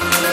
Bye.